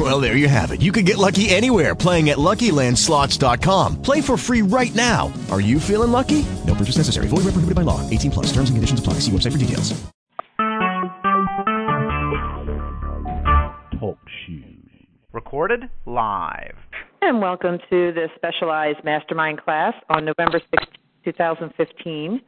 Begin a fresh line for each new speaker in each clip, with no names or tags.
Well, there you have it. You can get lucky anywhere playing at LuckyLandSlots.com. Play for free right now. Are you feeling lucky? No purchase necessary. Void where prohibited by law. 18 plus. Terms and conditions apply. See website for details.
Talk shoes. Recorded live.
And welcome to the specialized mastermind class on November 6, 2015.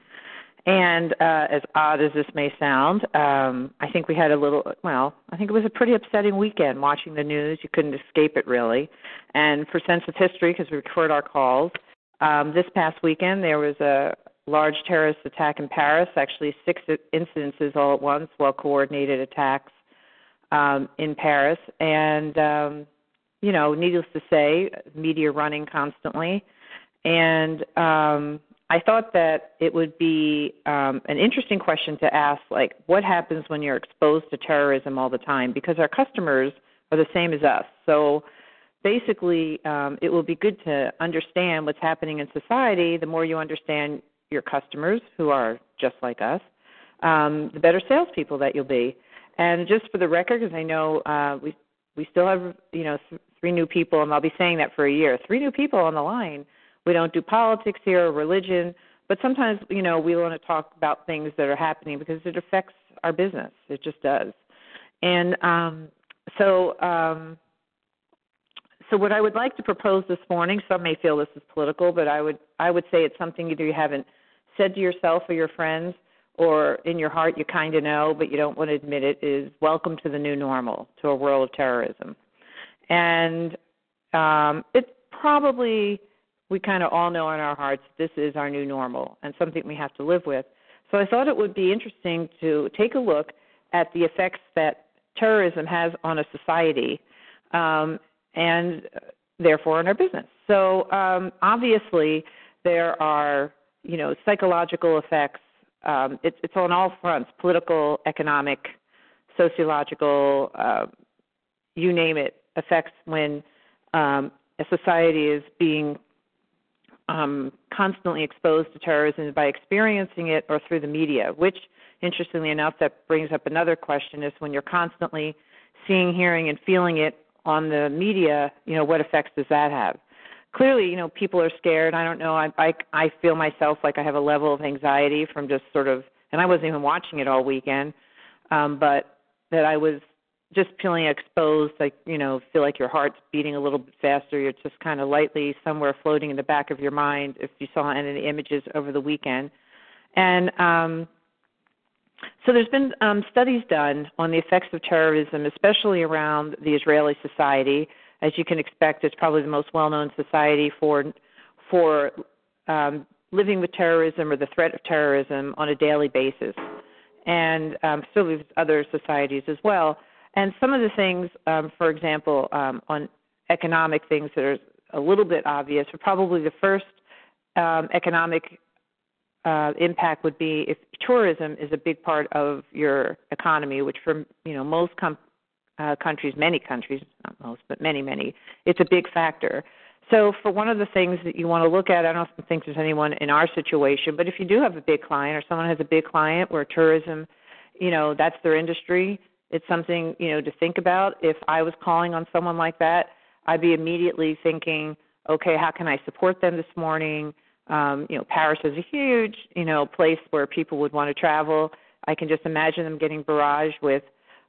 And uh, as odd as this may sound, um, I think we had a little, well, I think it was a pretty upsetting weekend watching the news. You couldn't escape it really. And for sense of history, because we record our calls, um, this past weekend there was a large terrorist attack in Paris, actually six incidences all at once, well coordinated attacks um, in Paris. And um, you know, needless to say, media running constantly. And um, I thought that it would be um, an interesting question to ask, like, what happens when you're exposed to terrorism all the time? Because our customers are the same as us. So basically, um, it will be good to understand what's happening in society. The more you understand your customers, who are just like us, um, the better salespeople that you'll be. And just for the record, because I know uh, we we still have you know th- three new people, and I'll be saying that for a year. Three new people on the line. We don't do politics here or religion, but sometimes you know we want to talk about things that are happening because it affects our business. It just does. And um, so, um, so what I would like to propose this morning. Some may feel this is political, but I would I would say it's something either you haven't said to yourself or your friends, or in your heart you kind of know, but you don't want to admit it. Is welcome to the new normal, to a world of terrorism and um, it probably we kind of all know in our hearts this is our new normal and something we have to live with. So I thought it would be interesting to take a look at the effects that terrorism has on a society um, and therefore on our business. So um, obviously there are you know psychological effects. Um, it's, it's on all fronts: political, economic, sociological, uh, you name it effects when um, a society is being um, constantly exposed to terrorism by experiencing it or through the media, which, interestingly enough, that brings up another question is when you're constantly seeing, hearing, and feeling it on the media, you know, what effects does that have? Clearly, you know, people are scared. I don't know. I I, I feel myself like I have a level of anxiety from just sort of, and I wasn't even watching it all weekend, um, but that I was just feeling exposed, like you know, feel like your heart's beating a little bit faster. You're just kind of lightly somewhere floating in the back of your mind. If you saw any of the images over the weekend, and um, so there's been um, studies done on the effects of terrorism, especially around the Israeli society. As you can expect, it's probably the most well-known society for for um, living with terrorism or the threat of terrorism on a daily basis, and um, there's other societies as well. And some of the things, um, for example, um, on economic things that are a little bit obvious, but probably the first um, economic uh, impact would be if tourism is a big part of your economy, which for you know most com- uh, countries, many countries, not most, but many, many, it's a big factor. So, for one of the things that you want to look at, I don't think there's anyone in our situation, but if you do have a big client or someone has a big client where tourism, you know, that's their industry, it's something you know to think about. If I was calling on someone like that, I'd be immediately thinking, okay, how can I support them this morning? Um, you know, Paris is a huge you know place where people would want to travel. I can just imagine them getting barraged with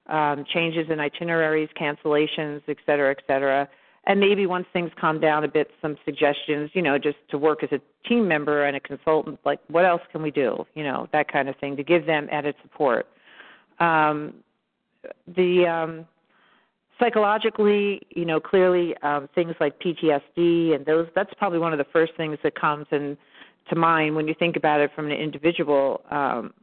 um, changes in itineraries, cancellations, et cetera, et cetera. And maybe once things calm down a bit, some suggestions, you know, just to work as a team member and a consultant, like what else can we do, you know, that kind of thing to give them added support. Um, the um, psychologically, you know, clearly um, things like PTSD and those that's probably one of the first things that comes in to mind when you think about it from an individual um,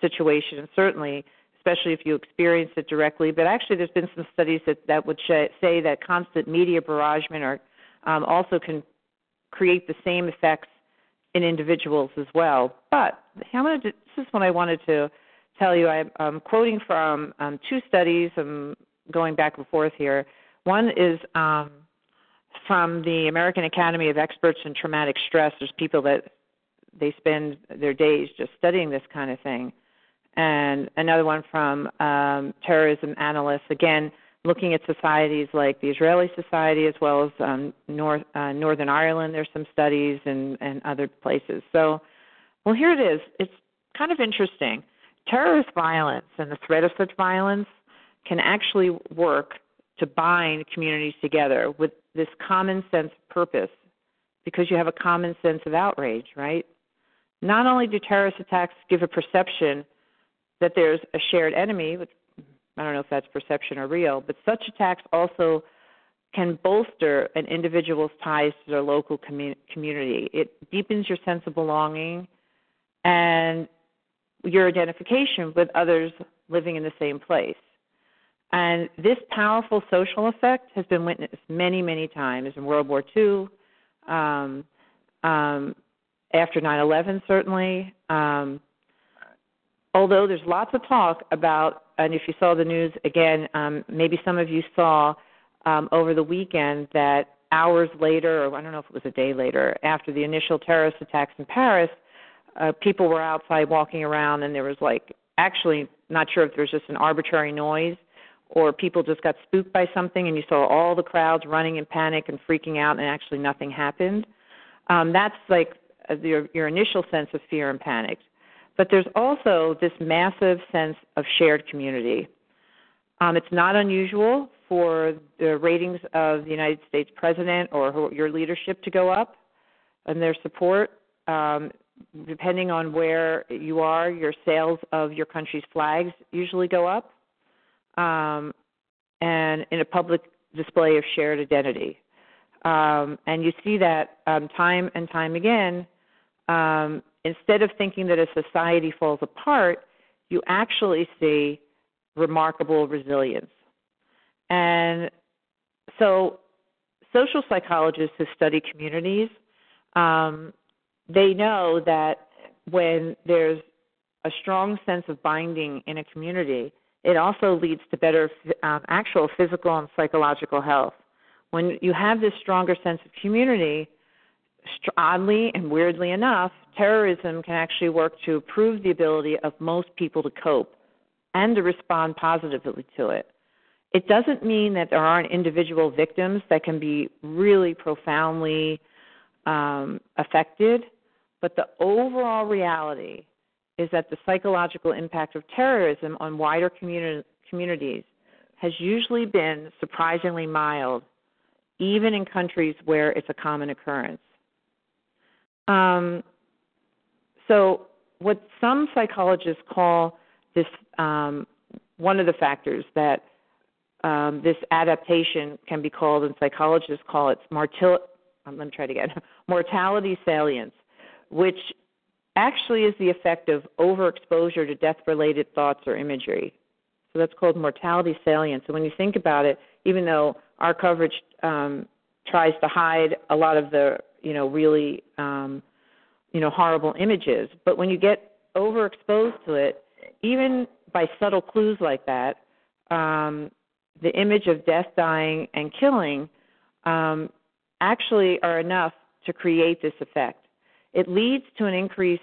situation. Certainly, especially if you experience it directly. But actually, there's been some studies that that would sh- say that constant media barragement or um, also can create the same effects in individuals as well. But this is what I wanted to tell you I, I'm quoting from um, two studies. I'm going back and forth here. One is um, from the American Academy of Experts in Traumatic Stress. There's people that they spend their days just studying this kind of thing. And another one from um, terrorism analysts, again, looking at societies like the Israeli Society as well as um, North, uh, Northern Ireland. There's some studies and, and other places. So, well, here it is. It's kind of interesting. Terrorist violence and the threat of such violence can actually work to bind communities together with this common sense purpose because you have a common sense of outrage, right? Not only do terrorist attacks give a perception that there's a shared enemy, which I don't know if that's perception or real, but such attacks also can bolster an individual's ties to their local commu- community. It deepens your sense of belonging and your identification with others living in the same place. And this powerful social effect has been witnessed many, many times in World War II, um, um, after 9 11, certainly. Um, although there's lots of talk about, and if you saw the news again, um, maybe some of you saw um, over the weekend that hours later, or I don't know if it was a day later, after the initial terrorist attacks in Paris, uh, people were outside walking around, and there was like actually not sure if there was just an arbitrary noise or people just got spooked by something and you saw all the crowds running in panic and freaking out and actually nothing happened. Um, that's like uh, your, your initial sense of fear and panic. But there's also this massive sense of shared community. Um, it's not unusual for the ratings of the united states president or your leadership to go up and their support. Um, depending on where you are your sales of your country's flags usually go up um, and in a public display of shared identity. Um, and you see that um, time and time again. Um, instead of thinking that a society falls apart, you actually see remarkable resilience. And so, social psychologists who study communities, um, they know that when there's a strong sense of binding in a community, it also leads to better um, actual physical and psychological health. When you have this stronger sense of community, oddly and weirdly enough, terrorism can actually work to improve the ability of most people to cope and to respond positively to it. It doesn't mean that there aren't individual victims that can be really profoundly um, affected, but the overall reality is that the psychological impact of terrorism on wider communi- communities has usually been surprisingly mild, even in countries where it's a common occurrence. Um, so, what some psychologists call this um, one of the factors that um, this adaptation can be called, and psychologists call it mortil- um, try mortality salience, which actually is the effect of overexposure to death related thoughts or imagery. So that's called mortality salience. And when you think about it, even though our coverage um, tries to hide a lot of the, you know, really, um, you know, horrible images, but when you get overexposed to it, even by subtle clues like that, um, the image of death, dying, and killing um, actually are enough to create this effect. It leads to an increase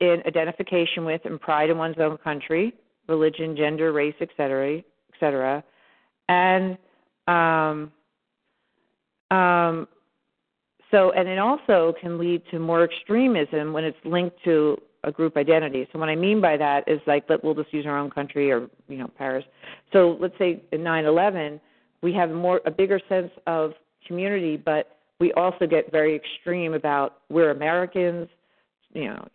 in identification with and pride in one's own country, religion, gender, race, etc., etc., and um, um, so and it also can lead to more extremism when it's linked to a group identity. So what I mean by that is like let we'll just use our own country or you know Paris. So let's say in 9/11 we have more a bigger sense of community, but we also get very extreme about we're Americans, you know,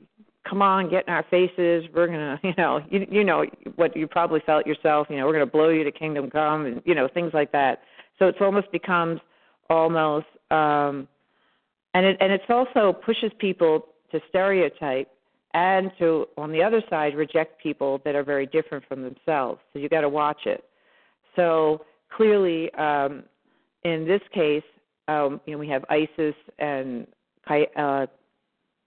come on, get in our faces. We're gonna, you know, you you know what you probably felt yourself. You know, we're gonna blow you to kingdom come, and you know things like that. So it's almost becomes almost, um, and it and it's also pushes people to stereotype and to on the other side reject people that are very different from themselves. So you got to watch it. So clearly, um, in this case, um, you know, we have ISIS and uh,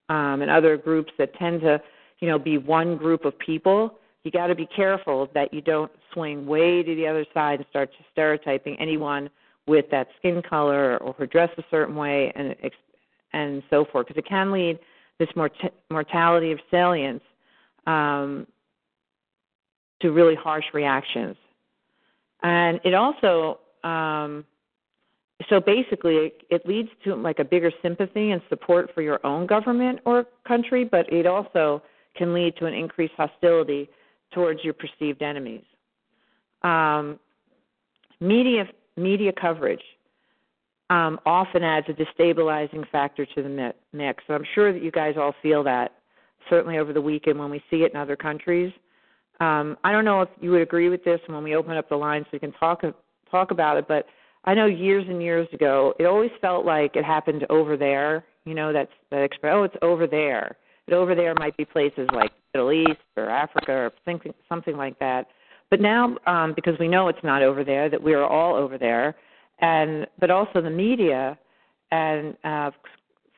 um, and other groups that tend to, you know, be one group of people. You got to be careful that you don't swing way to the other side and start stereotyping anyone with that skin color or who dress a certain way and and so forth because it can lead this mort- mortality of salience um, to really harsh reactions. And it also um, so basically it, it leads to like a bigger sympathy and support for your own government or country but it also can lead to an increased hostility towards your perceived enemies um, media media coverage um, often adds a destabilizing factor to the mix. So I'm sure that you guys all feel that certainly over the weekend when we see it in other countries. Um, I don't know if you would agree with this when we open up the lines so we can talk talk about it, but I know years and years ago it always felt like it happened over there. You know, that's that expression. Oh, it's over there. But over there might be places like Middle East or Africa or something something like that. But now, um, because we know it's not over there, that we are all over there, and but also the media, and uh,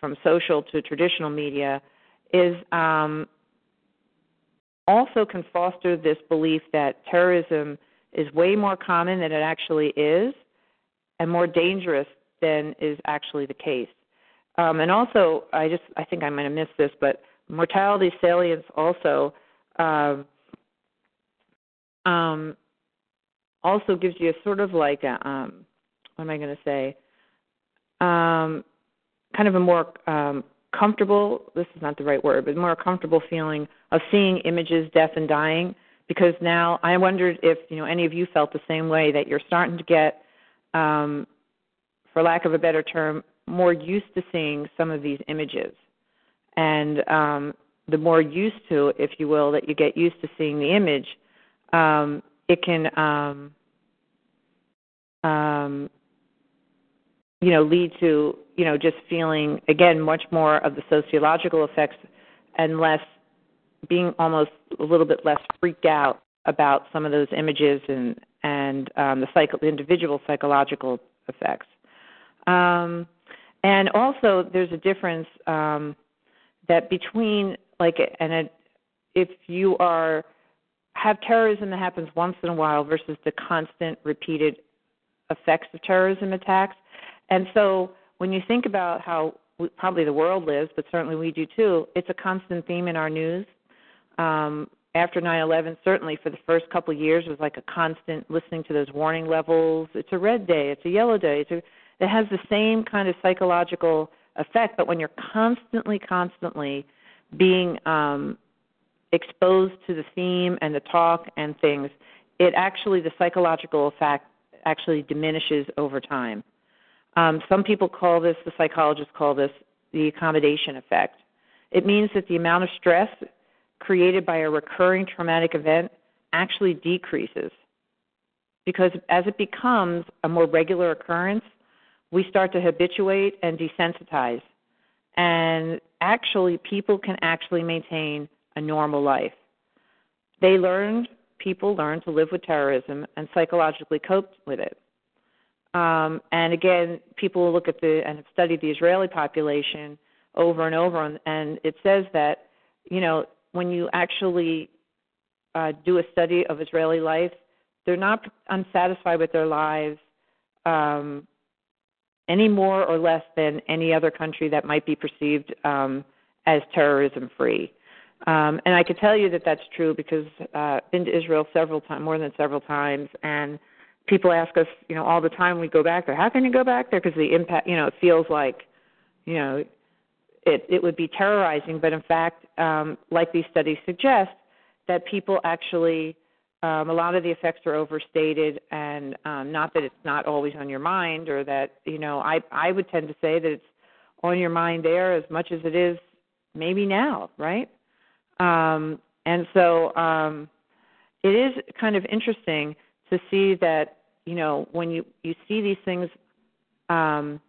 from social to traditional media, is um, also can foster this belief that terrorism is way more common than it actually is, and more dangerous than is actually the case. Um, and also, I just I think I might have missed this, but mortality salience also um, um, also gives you a sort of like a um, what am I going to say? Um, kind of a more um, comfortable. This is not the right word, but more comfortable feeling of seeing images, death and dying. Because now I wondered if you know any of you felt the same way that you're starting to get, um, for lack of a better term, more used to seeing some of these images, and um, the more used to, if you will, that you get used to seeing the image, um, it can um, um, you know lead to you know just feeling again much more of the sociological effects and less being almost a little bit less freaked out about some of those images and and um, the psycho individual psychological effects. Um, and also, there's a difference um, that between like and a, if you are have terrorism that happens once in a while versus the constant repeated effects of terrorism attacks. And so when you think about how we, probably the world lives, but certainly we do too, it's a constant theme in our news. Um, after 9/11, certainly for the first couple of years, was like a constant listening to those warning levels. It's a red day. It's a yellow day. It's a, it has the same kind of psychological effect. But when you're constantly, constantly being um, exposed to the theme and the talk and things, it actually the psychological effect actually diminishes over time. Um, some people call this, the psychologists call this the accommodation effect. It means that the amount of stress created by a recurring traumatic event actually decreases. Because as it becomes a more regular occurrence, we start to habituate and desensitize. And actually, people can actually maintain a normal life. They learned, people learned to live with terrorism and psychologically coped with it. Um, and again, people look at the and have studied the Israeli population over and over, and, and it says that you know when you actually uh, do a study of Israeli life, they're not unsatisfied with their lives um, any more or less than any other country that might be perceived um, as terrorism free. Um, and I can tell you that that's true because uh, I've been to Israel several times, more than several times, and people ask us, you know, all the time we go back there. How can you go back there? Because the impact, you know, it feels like, you know, it it would be terrorizing. But in fact, um, like these studies suggest, that people actually, um, a lot of the effects are overstated, and um, not that it's not always on your mind, or that you know, I I would tend to say that it's on your mind there as much as it is maybe now, right? Um, and so um, it is kind of interesting to see that you know when you you see these things um,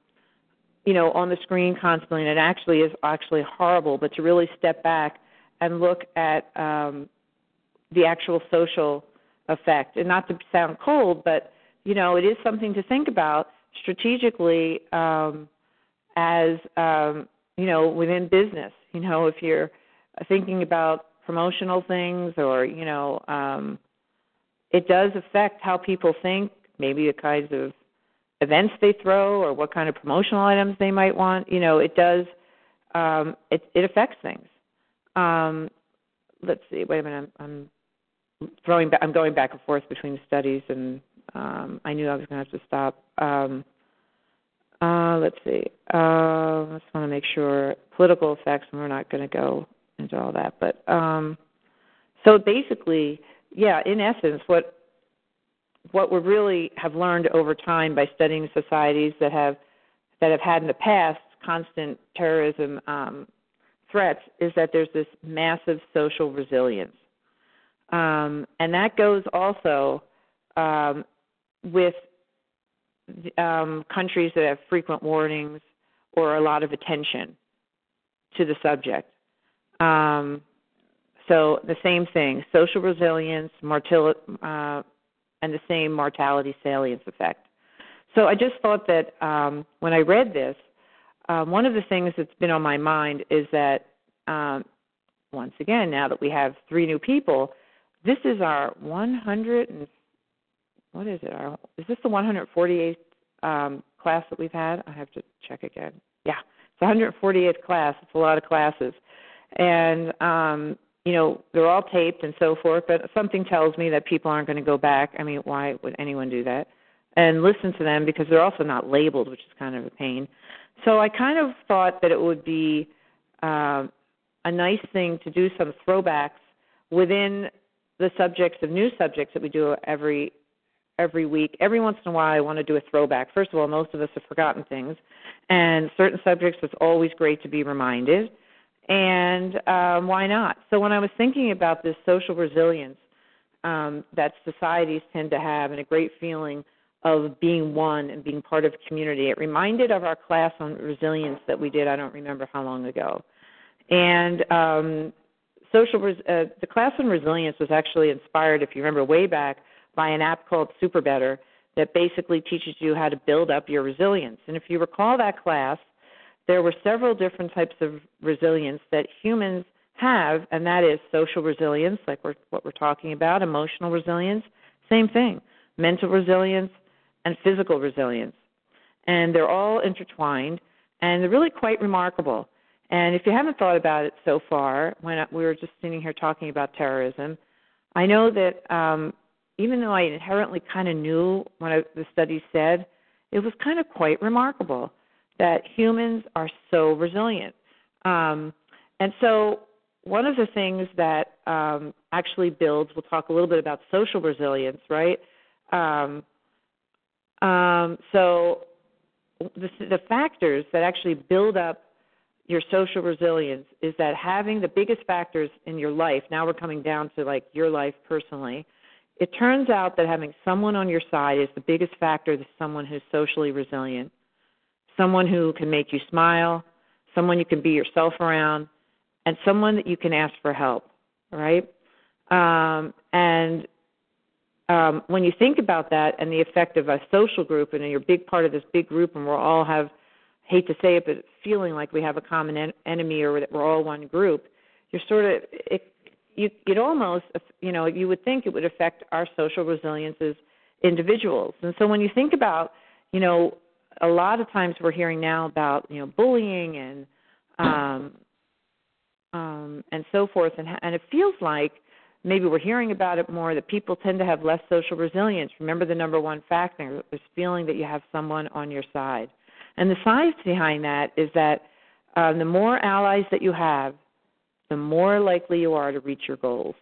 you know on the screen constantly, and it actually is actually horrible. But to really step back and look at um, the actual social effect, and not to sound cold, but you know it is something to think about strategically um, as um, you know within business. You know if you're thinking about promotional things or you know um it does affect how people think maybe the kinds of events they throw or what kind of promotional items they might want you know it does um it it affects things. Um let's see wait a minute i'm, I'm throwing back i'm going back and forth between studies and um i knew i was going to have to stop. Um uh let's see uh I just want to make sure political effects and we're not going to go into all that but um so basically yeah in essence what what we really have learned over time by studying societies that have that have had in the past constant terrorism um, threats is that there's this massive social resilience, um, and that goes also um, with um, countries that have frequent warnings or a lot of attention to the subject. Um, so the same thing: social resilience, mortality. Uh, and the same mortality salience effect. So I just thought that um, when I read this, um, one of the things that's been on my mind is that um, once again, now that we have three new people, this is our 100 and what is it? Our, is this the 148th um, class that we've had? I have to check again. Yeah, it's 148th class. It's a lot of classes, and um, you know they're all taped and so forth but something tells me that people aren't going to go back. I mean why would anyone do that? And listen to them because they're also not labeled which is kind of a pain. So i kind of thought that it would be uh, a nice thing to do some throwbacks within the subjects of new subjects that we do every every week. Every once in a while i want to do a throwback. First of all most of us have forgotten things and certain subjects it's always great to be reminded and um, why not? So when I was thinking about this social resilience um, that societies tend to have, and a great feeling of being one and being part of community, it reminded of our class on resilience that we did. I don't remember how long ago, and um, social res- uh, the class on resilience was actually inspired, if you remember, way back by an app called SuperBetter that basically teaches you how to build up your resilience. And if you recall that class there were several different types of resilience that humans have, and that is social resilience, like we're, what we're talking about, emotional resilience, same thing, mental resilience, and physical resilience. And they're all intertwined, and they're really quite remarkable. And if you haven't thought about it so far, when we were just sitting here talking about terrorism, I know that um, even though I inherently kind of knew what I, the study said, it was kind of quite remarkable that humans are so resilient. Um, and so, one of the things that um, actually builds, we'll talk a little bit about social resilience, right? Um, um, so, the, the factors that actually build up your social resilience is that having the biggest factors in your life, now we're coming down to like your life personally, it turns out that having someone on your side is the biggest factor to someone who's socially resilient someone who can make you smile, someone you can be yourself around, and someone that you can ask for help, right? Um, and um, when you think about that and the effect of a social group, and you're a big part of this big group, and we all have, hate to say it, but feeling like we have a common en- enemy or that we're all one group, you're sort of it. You, it almost, you know, you would think it would affect our social resilience as individuals. And so when you think about, you know, a lot of times we're hearing now about you know bullying and um, um, and so forth, and and it feels like maybe we're hearing about it more that people tend to have less social resilience. Remember, the number one factor is feeling that you have someone on your side, and the science behind that is that um, the more allies that you have, the more likely you are to reach your goals.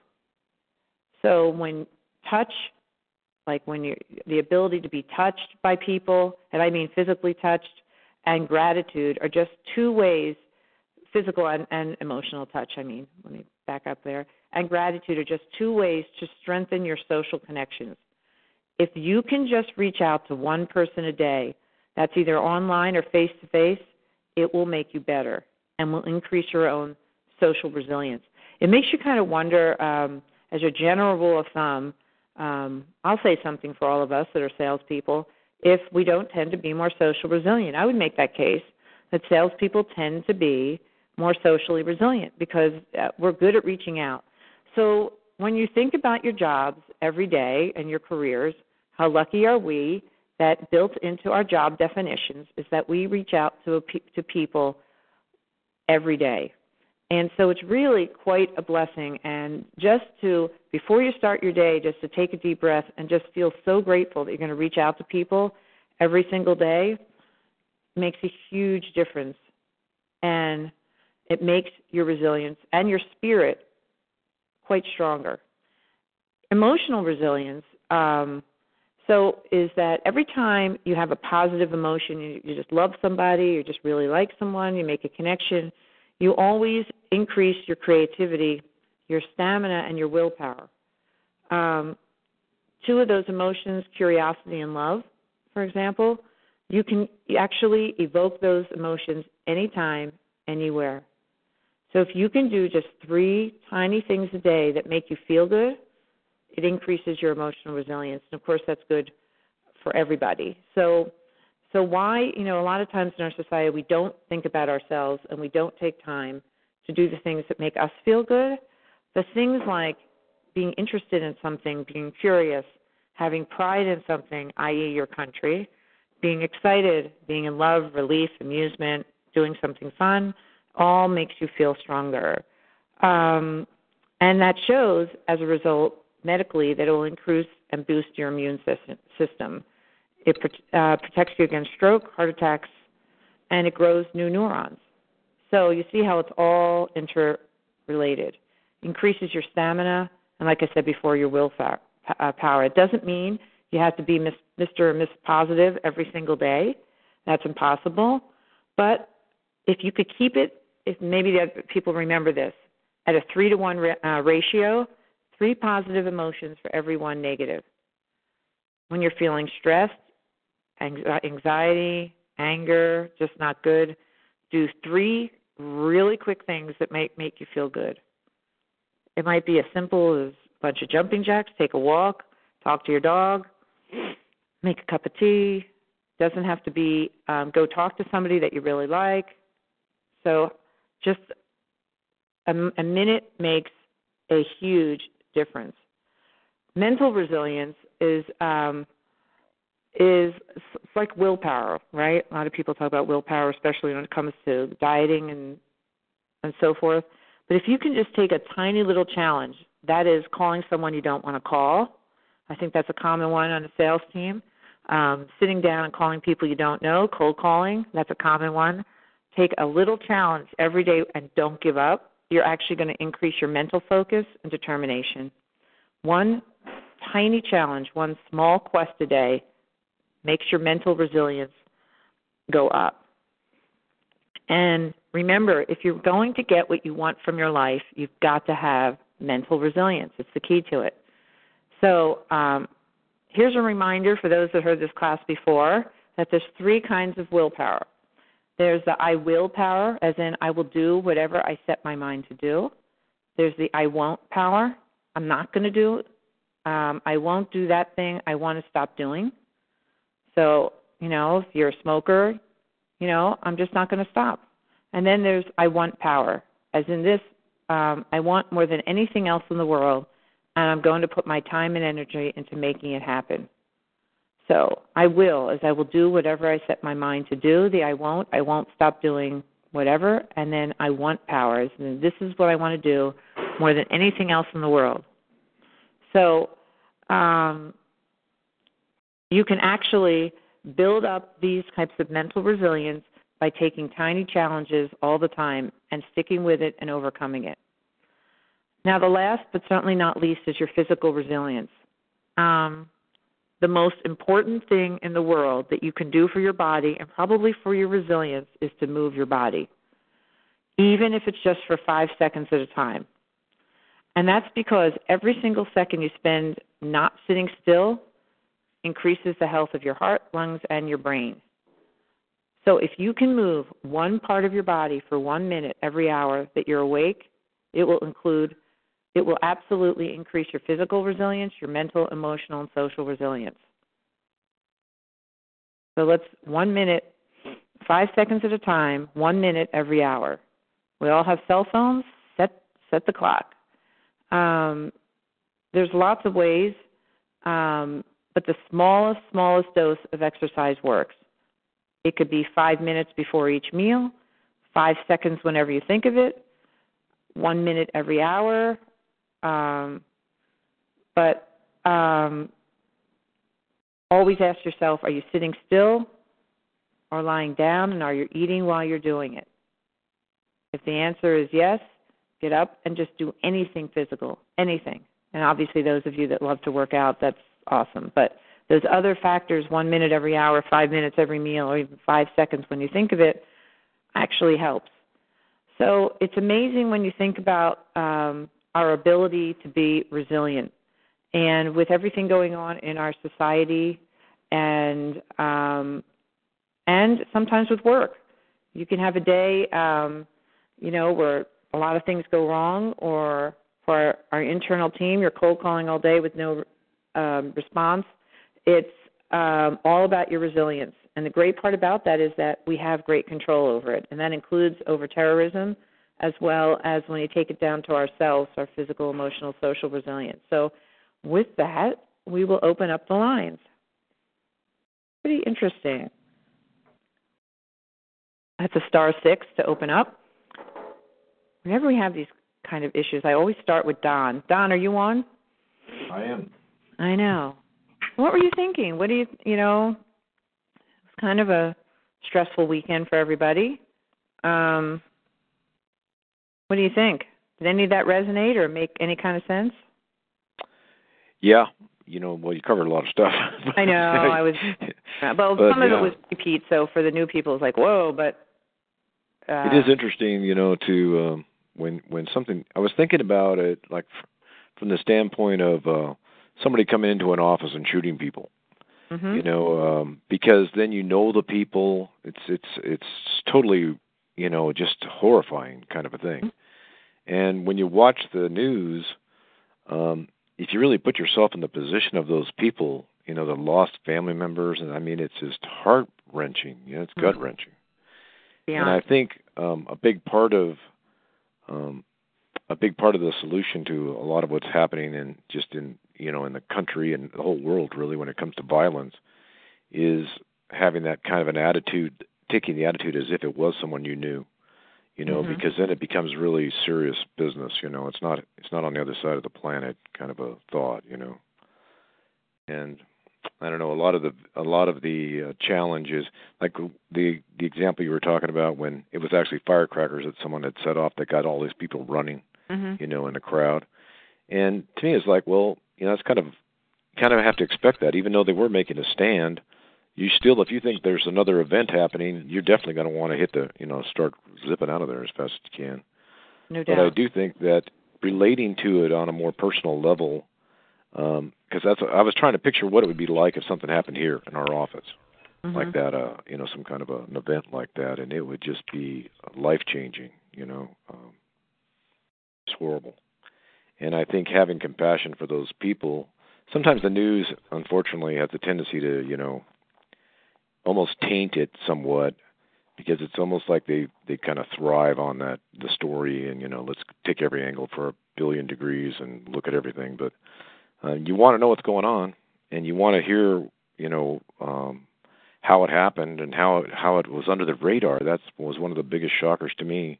So when touch like when you the ability to be touched by people, and I mean physically touched, and gratitude are just two ways, physical and, and emotional touch. I mean, let me back up there. And gratitude are just two ways to strengthen your social connections. If you can just reach out to one person a day, that's either online or face to face, it will make you better and will increase your own social resilience. It makes you kind of wonder, um, as a general rule of thumb, um, I'll say something for all of us that are salespeople. If we don't tend to be more social resilient, I would make that case that salespeople tend to be more socially resilient because uh, we're good at reaching out. so when you think about your jobs every day and your careers, how lucky are we that built into our job definitions is that we reach out to to people every day. And so it's really quite a blessing and just to before you start your day just to take a deep breath and just feel so grateful that you're going to reach out to people every single day makes a huge difference and it makes your resilience and your spirit quite stronger. Emotional resilience um, so is that every time you have a positive emotion, you, you just love somebody, you just really like someone, you make a connection, you always increase your creativity, your stamina, and your willpower. Um, two of those emotions, curiosity and love, for example, you can actually evoke those emotions anytime, anywhere. So if you can do just three tiny things a day that make you feel good, it increases your emotional resilience. And of course, that's good for everybody. So, so why, you know, a lot of times in our society we don't think about ourselves and we don't take time to do the things that make us feel good. The things like being interested in something, being curious, having pride in something, i.e., your country, being excited, being in love, relief, amusement, doing something fun, all makes you feel stronger. Um, and that shows, as a result, medically that it will increase and boost your immune system. It uh, protects you against stroke, heart attacks, and it grows new neurons. So you see how it's all interrelated. Increases your stamina, and like I said before, your will uh. It doesn't mean you have to be Mr. or Miss Positive every single day. That's impossible. But if you could keep it, if maybe people remember this, at a three to one uh, ratio, three positive emotions for every one negative. When you're feeling stressed, anxiety, anger, just not good, do three really quick things that make make you feel good. It might be as simple as a bunch of jumping jacks, take a walk, talk to your dog, make a cup of tea. Doesn't have to be um, go talk to somebody that you really like. So just a, a minute makes a huge difference. Mental resilience is um, is it's like willpower, right? A lot of people talk about willpower, especially when it comes to dieting and and so forth. But if you can just take a tiny little challenge, that is calling someone you don't want to call. I think that's a common one on a sales team. Um, sitting down and calling people you don't know, cold calling, that's a common one. Take a little challenge every day and don't give up you're actually going to increase your mental focus and determination. One tiny challenge, one small quest a day makes your mental resilience go up. And remember, if you're going to get what you want from your life, you've got to have mental resilience. It's the key to it. So, um, here's a reminder for those that heard this class before that there's three kinds of willpower there's the I will power, as in I will do whatever I set my mind to do. There's the I won't power. I'm not going to do. Um, I won't do that thing I want to stop doing. So, you know, if you're a smoker, you know, I'm just not going to stop. And then there's I want power, as in this, um, I want more than anything else in the world, and I'm going to put my time and energy into making it happen. So I will, as I will do whatever I set my mind to do. The I won't, I won't stop doing whatever. And then I want powers. And this is what I want to do more than anything else in the world. So um, you can actually build up these types of mental resilience by taking tiny challenges all the time and sticking with it and overcoming it. Now, the last but certainly not least is your physical resilience. Um, the most important thing in the world that you can do for your body and probably for your resilience is to move your body, even if it's just for five seconds at a time. And that's because every single second you spend not sitting still increases the health of your heart, lungs, and your brain. So if you can move one part of your body for one minute every hour that you're awake, it will include it will absolutely increase your physical resilience, your mental, emotional, and social resilience. So let's one minute, five seconds at a time, one minute every hour. We all have cell phones. Set set the clock. um, there's lots of ways, um, but the smallest, smallest dose of exercise works. It could be five minutes before each meal, five seconds whenever you think of it, one minute every hour. Um, but um, always ask yourself are you sitting still or lying down, and are you eating while you're doing it? If the answer is yes, get up and just do anything physical, anything. And obviously, those of you that love to work out, that's awesome. But those other factors, one minute every hour, five minutes every meal, or even five seconds when you think of it, actually helps. So it's amazing when you think about um, our ability to be resilient. And with everything going on in our society, and um, and sometimes with work, you can have a day, um, you know, where a lot of things go wrong, or for our, our internal team, you're cold calling all day with no um, response. It's um, all about your resilience. And the great part about that is that we have great control over it, and that includes over terrorism as well as when you take it down to ourselves, our physical, emotional, social resilience. So, with that, we will open up the lines. Pretty interesting. That's a star six to open up. Whenever we have these kind of issues, I always start with Don. Don, are you on?
I am.
I know. What were you thinking? What do you, you know, it's kind of a stressful weekend for everybody. Um, what do you think? Did any of that resonate or make any kind of sense?
Yeah, you know, well, you covered a lot of stuff.
I know. I was, well,
But,
some of
yeah.
it was repeat. So for the new people, it's like, whoa. But uh,
it is interesting, you know, to um, when when something. I was thinking about it, like from the standpoint of uh, somebody coming into an office and shooting people.
mhm.
You know, um, because then you know the people. It's it's it's totally, you know, just horrifying kind of a thing. And when you watch the news, um, if you really put yourself in the position of those people, you know, the lost family members, and I mean, it's just heart wrenching. You know, it's gut wrenching.
Beyond.
And I think um, a big part of um, a big part of the solution to a lot of what's happening in just in you know in the country and the whole world really when it comes to violence is having that kind of an attitude, taking the attitude as if it was someone you knew, you know,
Mhm.
because then it becomes really serious business. You know, it's not it's not on the other side of the planet kind of a thought, you know, and I don't know a lot of the a lot of the uh, challenges like the the example you were talking about when it was actually firecrackers that someone had set off that got all these people running
Mhm.
you know in the crowd and to me it's like well you know it's kind of kind of have to expect that even though they were making a stand you still if you think there's another event happening you're definitely going to want to hit the you know start zipping out of there as fast as you can
no doubt.
but I do think that relating to it on a more personal level, because that's I was trying to picture what it would be like if something happened here in our office,
Mhm.
like that, uh, you know, some kind of a, an event like that, and it would just be life changing, you know, um, it's horrible. And I think having compassion for those people, sometimes the news, unfortunately, has a tendency to, you know, almost taint it somewhat because it's almost like they they kind of thrive on that the story and you know let's take every angle for a billion degrees and look at everything. But uh, you want to know what's going on and you want to hear you know um how it happened and how it how it was under the radar. That was one of the biggest shockers to me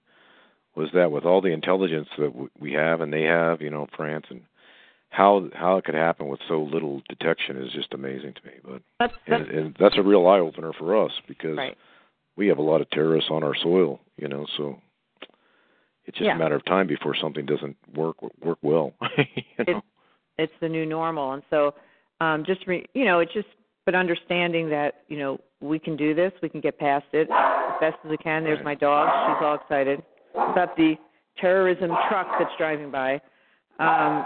was that with all the intelligence that we have and they have you know France and how how it could happen with so little detection is just amazing to me but
That's, that's
and, and that's a real eye opener for us because
right.
we have a lot of terrorists on our soil, you know, so it's just
Yeah.
a matter of time before something doesn't work work well. you know?
it's the new normal and so um just re, you know it's just but understanding that you know we can do this we can get past it as best as we can there's
Right.
my dog she's all excited about the terrorism truck that's driving by. Um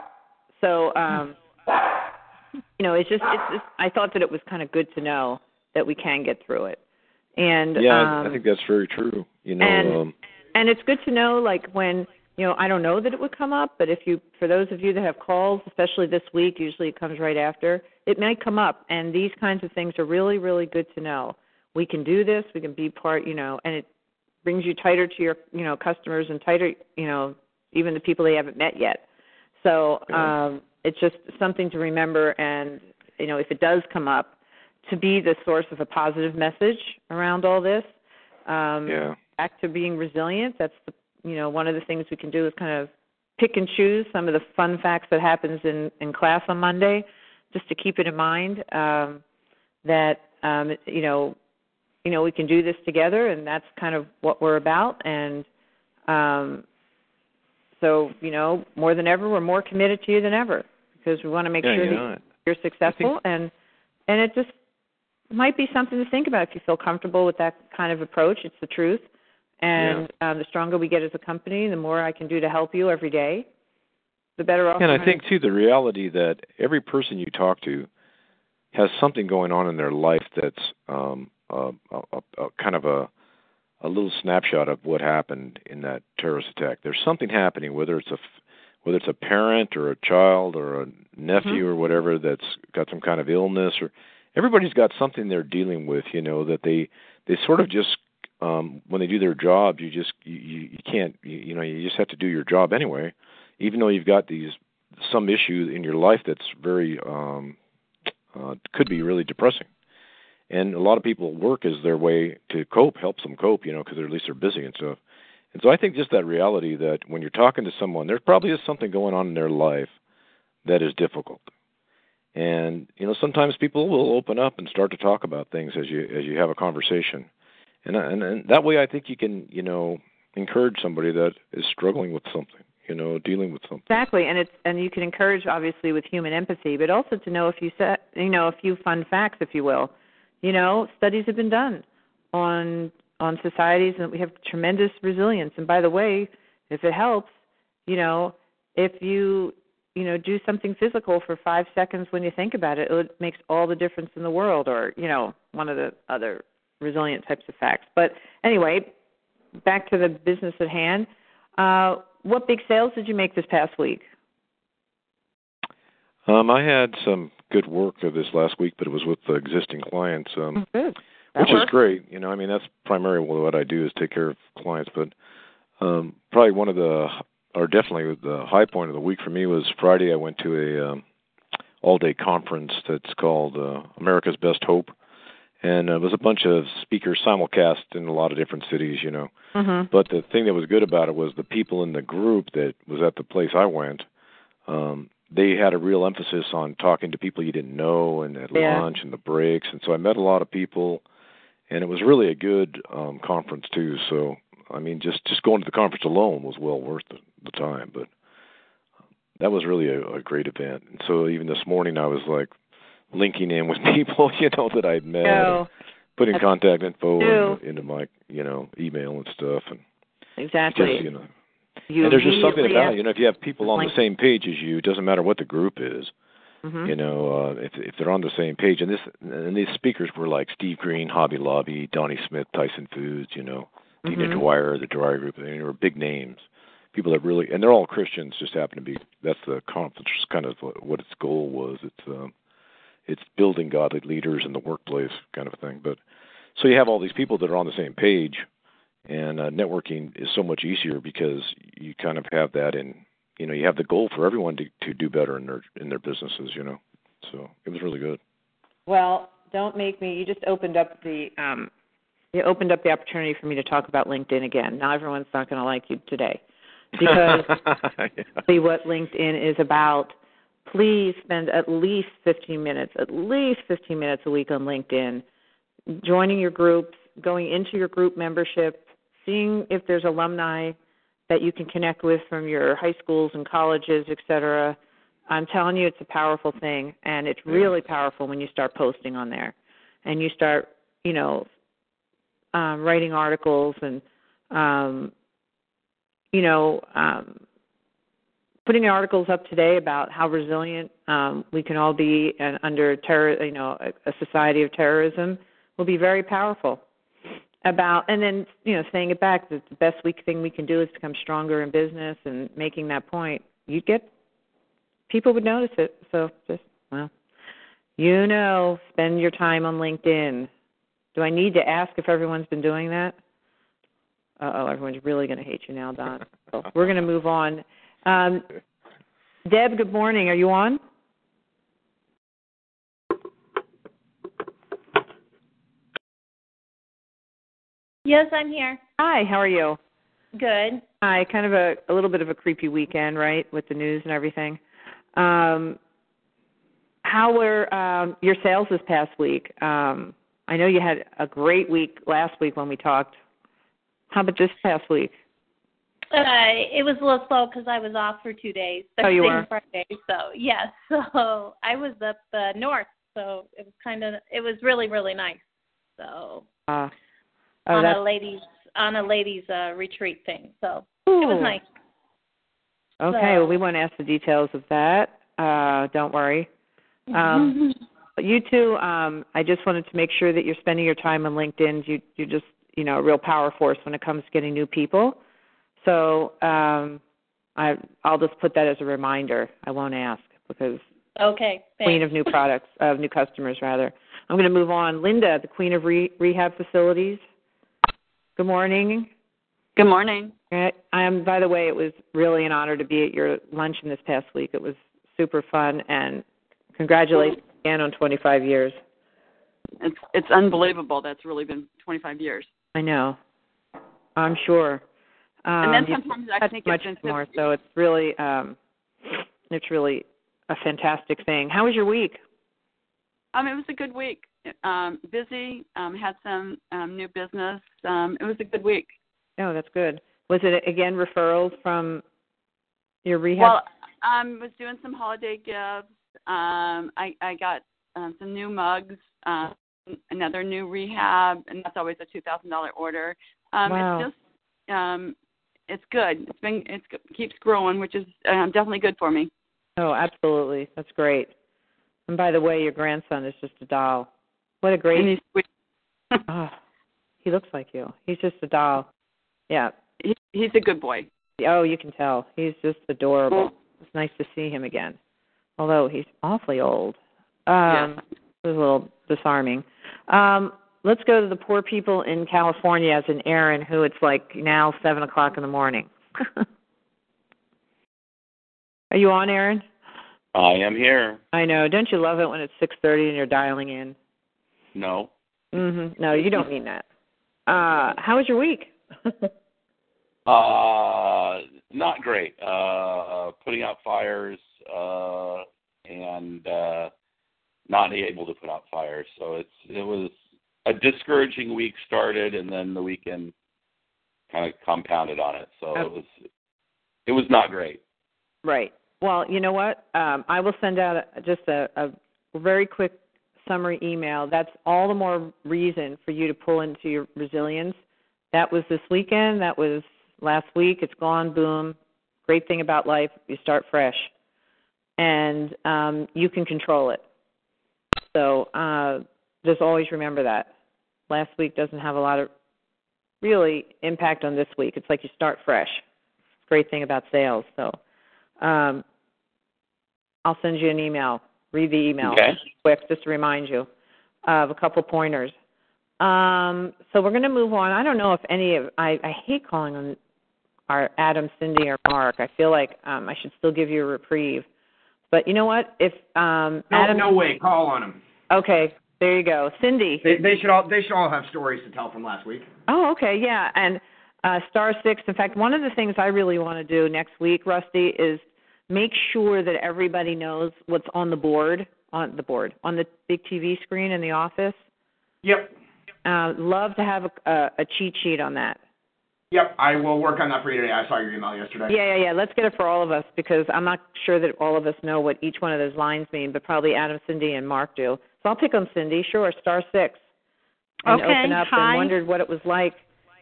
so um you know it's just it's just i thought that it was kind of good to know that we can get through it. And
yeah, I-
um
I think that's very true. You know,
and-
um,
and it's good to know like when you know i don't know that it would come up but if you for those of you that have calls especially this week usually it comes right after it might come up. And these kinds of things are really really good to know. We can do this we can be part you know and it brings you tighter to your you know customers and tighter you know even the people they haven't met yet So um, it's just something to remember, and you know, if it does come up, to be the source of a positive message around all this. Um,
Yeah.
Back to being resilient. That's the you know one of the things we can do is kind of pick and choose some of the fun facts that happens in in class on Monday, just to keep it in mind um, that um, you know you know we can do this together, and that's kind of what we're about. And um, so you know more than ever, we're more committed to you than ever because we want to make
Yeah,
sure
you
that
know,
you're successful and and it just might be something to think about if you feel comfortable with that kind of approach it's the truth and um, the stronger we get as a company the more i can do to help you every day the better off
And I think too the reality that every person you talk to has something going on in their life that's um, a, a, a, kind of a a little snapshot of what happened in that terrorist attack. There's something happening, whether it's a whether it's a parent or a child or a nephew or whatever that's got some kind of illness or everybody's got something they're dealing with. You know that they they sort of just um, when they do their job, you just you, you you can't you, you know you just have to do your job anyway, even though you've got these some issue in your life that's very um, uh, could be really depressing. And a lot of people work as their way to cope, helps them cope, you know, because at least they're busy and stuff. And so I think just that reality that when you're talking to someone, there probably is something going on in their life that is difficult. And you know, sometimes people will open up and start to talk about things as you as you have a conversation. And and, and that way I think you can, you know, encourage somebody that is struggling with something, you know, dealing with something.
exactly and it's and you can encourage obviously with human empathy but also to know if you set you know a few fun facts if you will you know studies have been done on on societies and we have tremendous resilience. And by the way if it helps you know if you you know do something physical for 5 seconds when you think about it it makes all the difference in the world or you know one of the other resilient types of facts. But anyway back to the business at hand. Uh what big sales did you make this past week
Um, I had some good work this last week, but it was with the existing clients. Um,
good That
which is great. You know, I mean, that's primarily what I do is take care of clients. But um, probably one of the, or definitely the high point of the week for me was Friday. I went to a um, all-day conference that's called uh, America's Best Hope, and uh, it was a bunch of speakers simulcast in a lot of different cities. You know,
Mhm.
but the thing that was good about it was the people in the group that was at the place I went. Um, they had a real emphasis on talking to people you didn't know and at
Yeah.
lunch and the breaks, and so I met a lot of people, and it was really a good um, conference too. So I mean, just just going to the conference alone was well worth the, the time. But um, that was really a, a great event. And so even this morning, I was like linking in with people, you know, that I'd met, and putting contact info into my you know email and stuff, and
exactly
just you know.
You
and there's just something about it. You know, if you have people on the same page as you, it doesn't matter what the group is.
Mhm.
You know, uh, if if they're on the same page, and this and these speakers were like Steve Green, Hobby Lobby, Donnie Smith, Tyson Foods, you know, Dina
Mhm.
Dwyer, the Dwyer Group. They were big names, people that really, and they're all Christians. Just happen to be. That's the conference. Kind of what, what its goal was. It's um, it's building godly leaders in the workplace, kind of a thing. But so you have all these people that are on the same page, and uh, networking is so much easier because you kind of have that in you know you have the goal for everyone to to do better in their in their businesses you know so it was really good
Well, don't make me. You just opened up the um, you opened up the opportunity for me to talk about LinkedIn again. Now everyone's not going to like you today because
yeah.
see what LinkedIn is about. Please spend at least 15 minutes, at least 15 minutes a week on LinkedIn, joining your groups, going into your group membership, seeing if there's alumni that you can connect with from your high schools and colleges, et cetera. I'm telling you, it's a powerful thing, and it's really powerful when you start posting on there, and you start, you know, um, writing articles and, um, you know, um, putting articles up today about how resilient um, we can all be and under terror, you know, a, a society of terrorism will be very powerful. About and then you know saying it back that the best week thing we can do is become stronger in business and making that point. you'd get people would notice it. So just well, you know, spend your time on LinkedIn. Do I need to ask if everyone's been doing that? Uh oh, everyone's really going to hate you now, Don. So we're going to move on. Um, Deb, good morning. Are you on?
Yes, I'm here.
Hi, how are you?
Good.
Hi, kind of a, a little bit of a creepy weekend, right, with the news and everything. Um, how were um, your sales this past week? Um, I know you had a great week last week when we talked. How about this past week?
Uh, it was a little slow because I was off for two days.
Oh, you
Thursday
were?
and Friday. So yes, so I was up uh, north, so it was kind of it was really really nice. So
Uh, oh,
on
that's
a ladies on a ladies uh, retreat thing. So it was nice.
okay.
so-
Well, we won't ask the details of that. Uh, don't worry. Um, you two, um, I just wanted to make sure that you're spending your time on LinkedIn. You you're just you know a real power force when it comes to getting new people. So um, I I'll just put that as a reminder. I won't ask because
okay.
queen of new products of new customers rather. I'm going to move on. Linda, the queen of re- rehab facilities. Good morning.
Good morning.
I am. By the way, it was really an honor to be at your luncheon this past week. It was super fun, and congratulations again on 25 years.
It's it's unbelievable. That's really been 25 years.
I know. I'm sure. Um,
and then sometimes I think
much
it's
more. So it's really, um, it's really a fantastic thing. How was your week?
Um, it was a good week. Um, busy. Um, had some um, new business. Um, it was a good week.
Oh, that's good. Was it again referrals from your rehab?
Well, I um, was doing some holiday gifts. Um, I I got um, some new mugs. Um, another new rehab, and that's always a two thousand dollar order. Um,
Wow.
It's just um, it's good. It's been it's keeps growing, which is um, definitely good for me.
oh, absolutely. That's great. And by the way, your grandson is just a doll. What a
And
great.
he's sweet.
Oh, he looks like you. He's just a doll. Yeah.
he, he's a good boy.
Oh, you can tell. He's just adorable. It's nice to see him again. Although he's awfully old. Um it was a little disarming. Um, let's go to the poor people in California as in Aaron, who it's like now seven o'clock in the morning. Are you on, Aaron?
I am here.
I know. Don't you love it when it's six thirty and you're dialing in?
No.
Mhm. No, you don't mean that. Uh how was your week?
Uh not great. Uh putting out fires uh and uh not able to put out fires. So it's it was a discouraging week started and then the weekend kind of compounded on it. So it was it was not great.
Right. Well, you know what? Um, I will send out a, just a, a very quick summary email. That's all the more reason for you to pull into your resilience. That was this weekend. That was last week. It's gone. Boom. Great thing about life, you start fresh, and um, you can control it. So uh, just always remember that. Last week doesn't have a lot of really impact on this week. It's like you start fresh. Great thing about sales. So um, I'll send you an email. Read the email
Okay.
quick just to remind you of a couple pointers. Um, so we're going to move on. I don't know if any of I, I hate calling them our Adam, Cindy, or Mark. I feel like um, I should still give you a reprieve. But you know what? If um,
No,
Adam,
no way. Call on them.
okay, there you go, Cindy.
They, they should all they should all have stories to tell from last week.
Oh, okay, yeah, and uh, star six. In fact, one of the things I really want to do next week, Rusty, is make sure that everybody knows what's on the board, on the board, on the big TV screen in the office.
Yep.
Uh, love to have a, a, a cheat sheet on that.
Yep. I will work on that for you today. I saw your email yesterday.
Yeah, yeah, yeah. Let's get it for all of us because I'm not sure that all of us know what each one of those lines mean, but probably Adam, Cindy, and Mark do. So I'll pick on Cindy. Sure, star six. And
Okay,
open up
hi.
and wondered what it was like.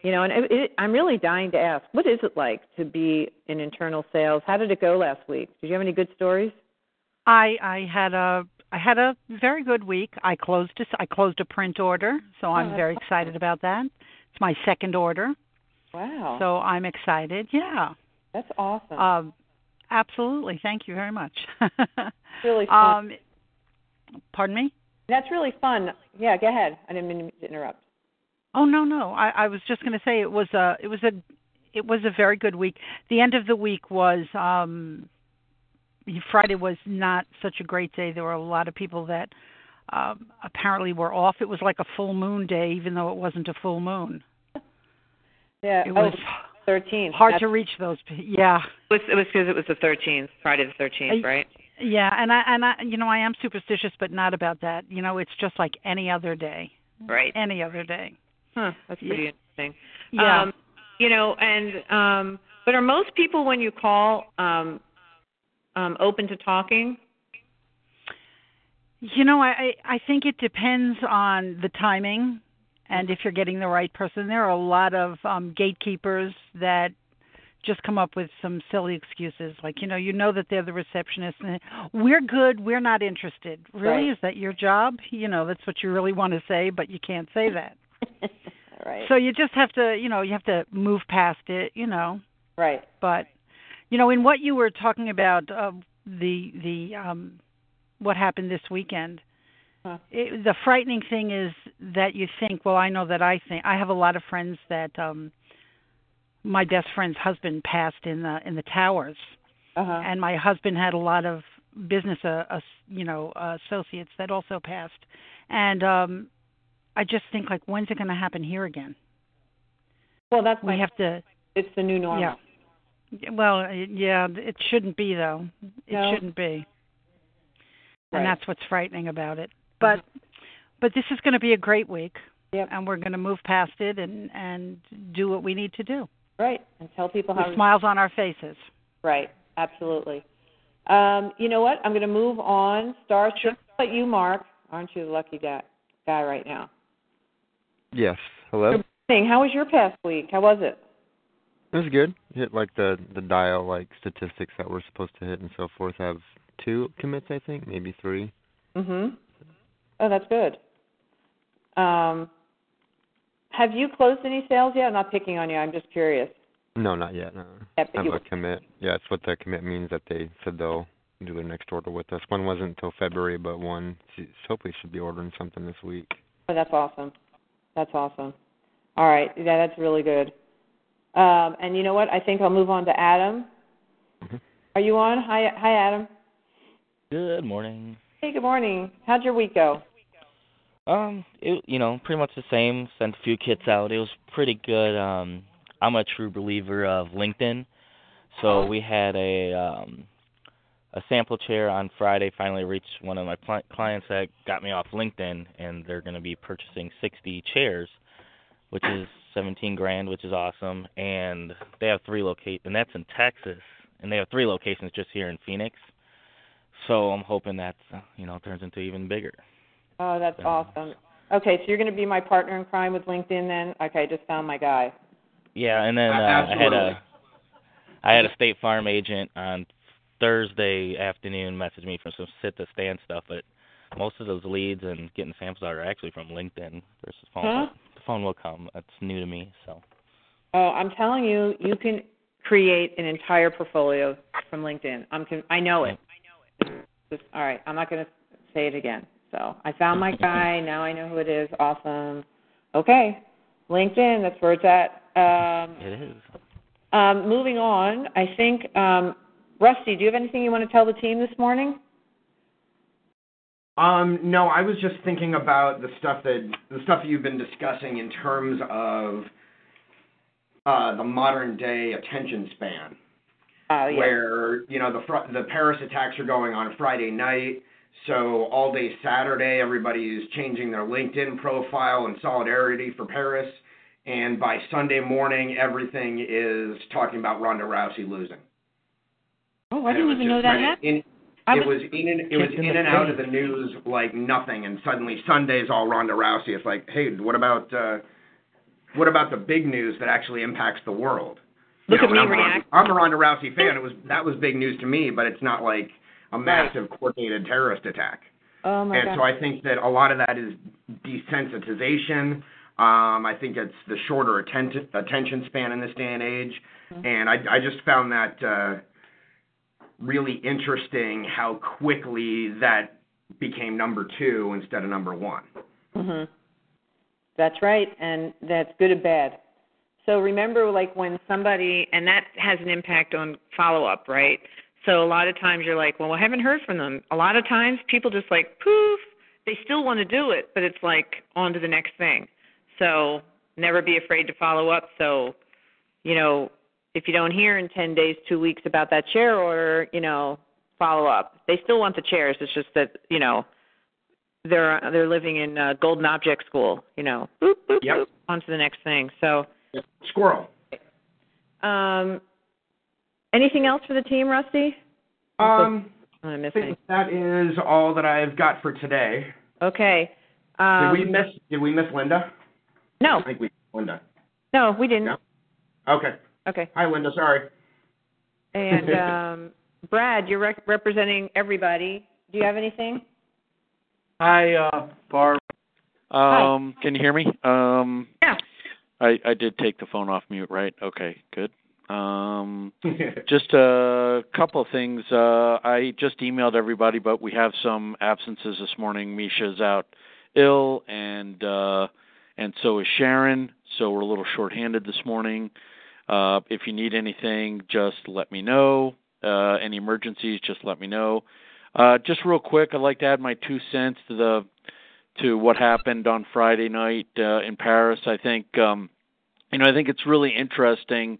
You know, and it, it, I'm really dying to ask, what is it like to be in internal sales? How did it go last week? Did you have any good stories?
I I had a I had a very good week. I closed a, I closed a print order, so I'm
that's
very excited about that. It's my second order,
Wow.
so I'm excited. Yeah.
that's awesome.
Um absolutely. Thank you very much.
really fun.
um pardon me?
that's really fun. Yeah, go ahead. I didn't mean to interrupt.
Oh no, no. I I was just going to say it was a it was a it was a very good week. The end of the week was um Friday was not such a great day. There were a lot of people that um apparently were off. It was like a full moon day, even though it wasn't a full moon.
Yeah,
It
oh,
was
13th.
hard
That's-
to reach those. Yeah,
It was it was because it was the 13th, Friday the 13th,
I-
right?
yeah, and I and I, you know, I am superstitious, but not about that. You know, it's just like any other day.
Right.
Any other day.
Huh. That's
Yeah.
pretty interesting.
Yeah.
Um, you know, and um, but are most people when you call um, um, open to talking?
You know, I I I think it depends on the timing and if you're getting the right person. There are a lot of um gatekeepers that just come up with some silly excuses like, you know, you know that they're the receptionist and we're good, we're not interested. Really?
Right.
Is that your job? You know, that's what you really want to say, but you can't say that.
right.
So you just have to, you know, you have to move past it, you know.
Right.
But you know, in what you were talking about uh, the the um what happened this weekend,
Huh.
it, the frightening thing is that you think, well, I know that I think I have a lot of friends that um my best friend's husband passed in the in the towers,
Uh-huh.
and my husband had a lot of business uh, uh you know uh, associates that also passed, and um I just think like when's it going to happen here again?
Well, that's
We have to
it's the new normal.
yeah. Well, uh, yeah, it shouldn't be though. It
No.
shouldn't be.
Right. Mm-hmm.
And that's what's frightening about it. But but this is going to be a great week.
Yep.
And we're going to move past it and and do what we need to do.
Right. And tell people how
With smiles on our faces.
Right. Absolutely. Um, you know what? I'm going to move on. Star Trek. But you, Mark, aren't you the lucky guy, guy right now?
Yes. Hello.
Good morning. How was your past week? How was it?
It was good. Hit like the the dial like statistics that we're supposed to hit and so forth. I have two commits, I think, maybe three.
Mhm. Oh, that's good. Um, have you closed any sales yet? I'm not picking on you. I'm just curious.
No, not yet. No.
Yeah,
I have
you-
a commit. Yeah, it's what the commit means that they said they'll do their next order with us. One wasn't until February, but one hopefully should be ordering something this week.
Oh, that's awesome. That's awesome. All right. Yeah, that's really good. Um, and you know what? I think I'll move on to Adam.
Mhm.
Are you on? Hi, hi, Adam.
Good morning.
Hey, good morning. How'd your week go?
Um, it you know pretty much the same. Sent a few kits out. It was pretty good. Um, I'm a true believer of LinkedIn, so we had a um a sample chair on Friday. Finally reached one of my cli- clients that got me off LinkedIn, and they're going to be purchasing 60 chairs, which is 17 grand, which is awesome. And they have three locate, and that's in Texas, and they have three locations just here in Phoenix. So I'm hoping that uh, you know turns into even bigger.
Oh, that's awesome. Okay, so you're going to be my partner in crime with LinkedIn then? Okay, I just found my guy.
Yeah, and then uh, I had a I had a State Farm agent on Thursday afternoon message me for some sit to stand stuff, but most of those leads and getting samples out are actually from LinkedIn versus phone.
Huh?
The phone will come. That's new to me, so
Oh, I'm telling you, you can create an entire portfolio from LinkedIn. I'm con- I know it. Just, all right, I'm not going to say it again. So I found my guy. Now I know who it is. Awesome. Okay, LinkedIn. That's where it's at. Um,
it is.
um, moving on, I think um, Rusty. Do you have anything you want to tell the team this morning?
Um, no, I was just thinking about the stuff that the stuff that you've been discussing in terms of uh, the modern day attention span,
Oh yeah.
where you know the fr- the Paris attacks are going on Friday night, so all day Saturday everybody is changing their LinkedIn profile in solidarity for Paris, and by Sunday morning everything is talking about Ronda Rousey losing.
Oh, I didn't even know that happened.
in-
I
it
was-
was in and it was
in
and out of the news like nothing, and suddenly Sunday's all Ronda Rousey. It's like, hey, what about uh, what about the big news that actually impacts the world?
Look
you
at me
I'm, a
react.
I'm a Ronda Rousey fan. It was that was big news to me, but it's not like a massive coordinated terrorist attack.
Oh my god.
and
god.
so I think that a lot of that is desensitization. Um, I think it's the shorter attention attention span in this day and age,
Mm-hmm.
and I, I just found that uh, really interesting how quickly that became number two instead of number one.
Mhm. That's right, and that's good and bad. So remember, like when somebody, and that has an impact on follow up, right? So a lot of times you're like, well, I haven't heard from them. A lot of times people just like poof, they still want to do it, but it's like on to the next thing. So never be afraid to follow up. So, you know, if you don't hear in 10 days, 2 weeks about that chair order, you know, follow up. They still want the chairs. It's just that, you know, they're they're living in uh, golden object school, you know. Boop, boop,
Yep.
boop, on to the next thing. So, yep.
Squirrel.
um anything else for the team, Rusty?
Um,
I missed
I think that is all that I've got for today.
Okay. Um,
did we miss? Did we miss Linda?
No.
I think we Linda.
No, we didn't. No?
Okay.
Okay.
Hi, Linda. Sorry.
And um Brad, you're rec- representing everybody. Do you have anything?
Hi, uh, Barb. Um, can you hear me? Um,
yeah.
I I did take the phone off mute, right? Okay, good. Um, just a couple of things. Uh, I just emailed everybody, but we have some absences this morning. Misha's out ill, and uh, and so is Sharon. So we're a little short-handed this morning. Uh, if you need anything, just let me know. Uh, any emergencies, just let me know. Uh, just real quick, I'd like to add my two cents to the to what happened on Friday night uh, in Paris. I think um, you know I think it's really interesting.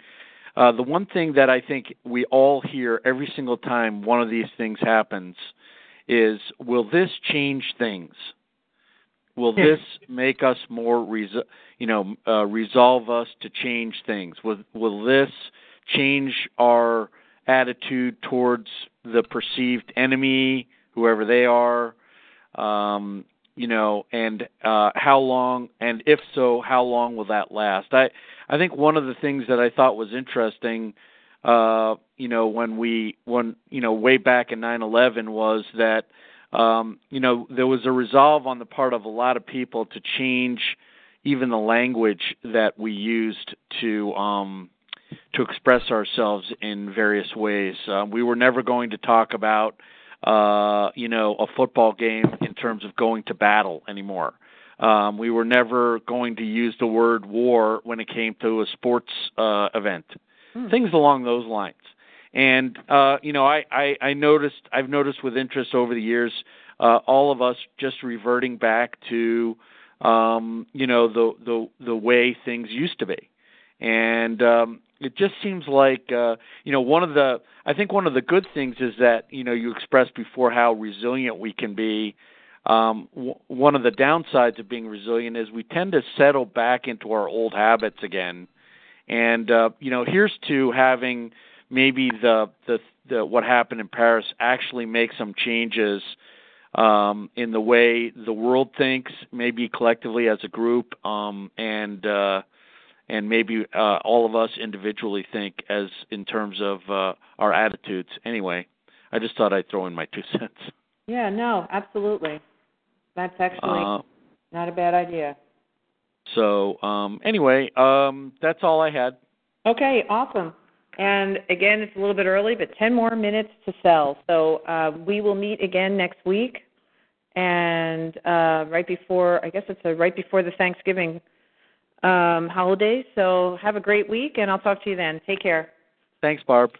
Uh, the one thing that I think we all hear every single time one of these things happens is, will this change things? Will this make us more, res- you know, uh, resolve us to change things? Will will this change our attitude towards the perceived enemy, whoever they are? Um, you know, and uh, how long, and if so, how long will that last? I I think one of the things that I thought was interesting, uh, you know, when we when you know way back in 9/11 was that um, you know there was a resolve on the part of a lot of people to change even the language that we used to um, to express ourselves in various ways. Uh, we were never going to talk about uh, you know a football game in terms of going to battle anymore. Um, we were never going to use the word war when it came to a sports uh, event, things along those lines. And uh, you know, I, I, I noticed I've noticed with interest over the years, uh, all of us just reverting back to um, you know the the the way things used to be, and um, it just seems like uh, you know one of the I think one of the good things is that you know you expressed before how resilient we can be. Um, w- one of the downsides of being resilient is we tend to settle back into our old habits again, and uh, you know here's to having maybe the the, the what happened in Paris actually make some changes um, in the way the world thinks, maybe collectively as a group, um, and uh, and maybe uh, all of us individually think as in terms of uh, our attitudes. Anyway, I just thought I'd throw in my two cents.
Yeah, no, absolutely. That's actually
Uh,
not a bad idea.
so um, anyway, um, that's all I had.
Okay, awesome. And again, it's a little bit early, but 10 more minutes to sell. So uh, we will meet again next week, and uh, right before, I guess it's uh right before the Thanksgiving um, holidays. So have a great week, and I'll talk to you then. Take care.
Thanks, Barb.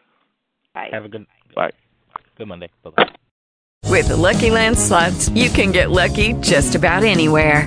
Bye.
Have a good
Bye.
good Monday. Bye bye.
With the LuckyLand slots, you can get lucky just about anywhere.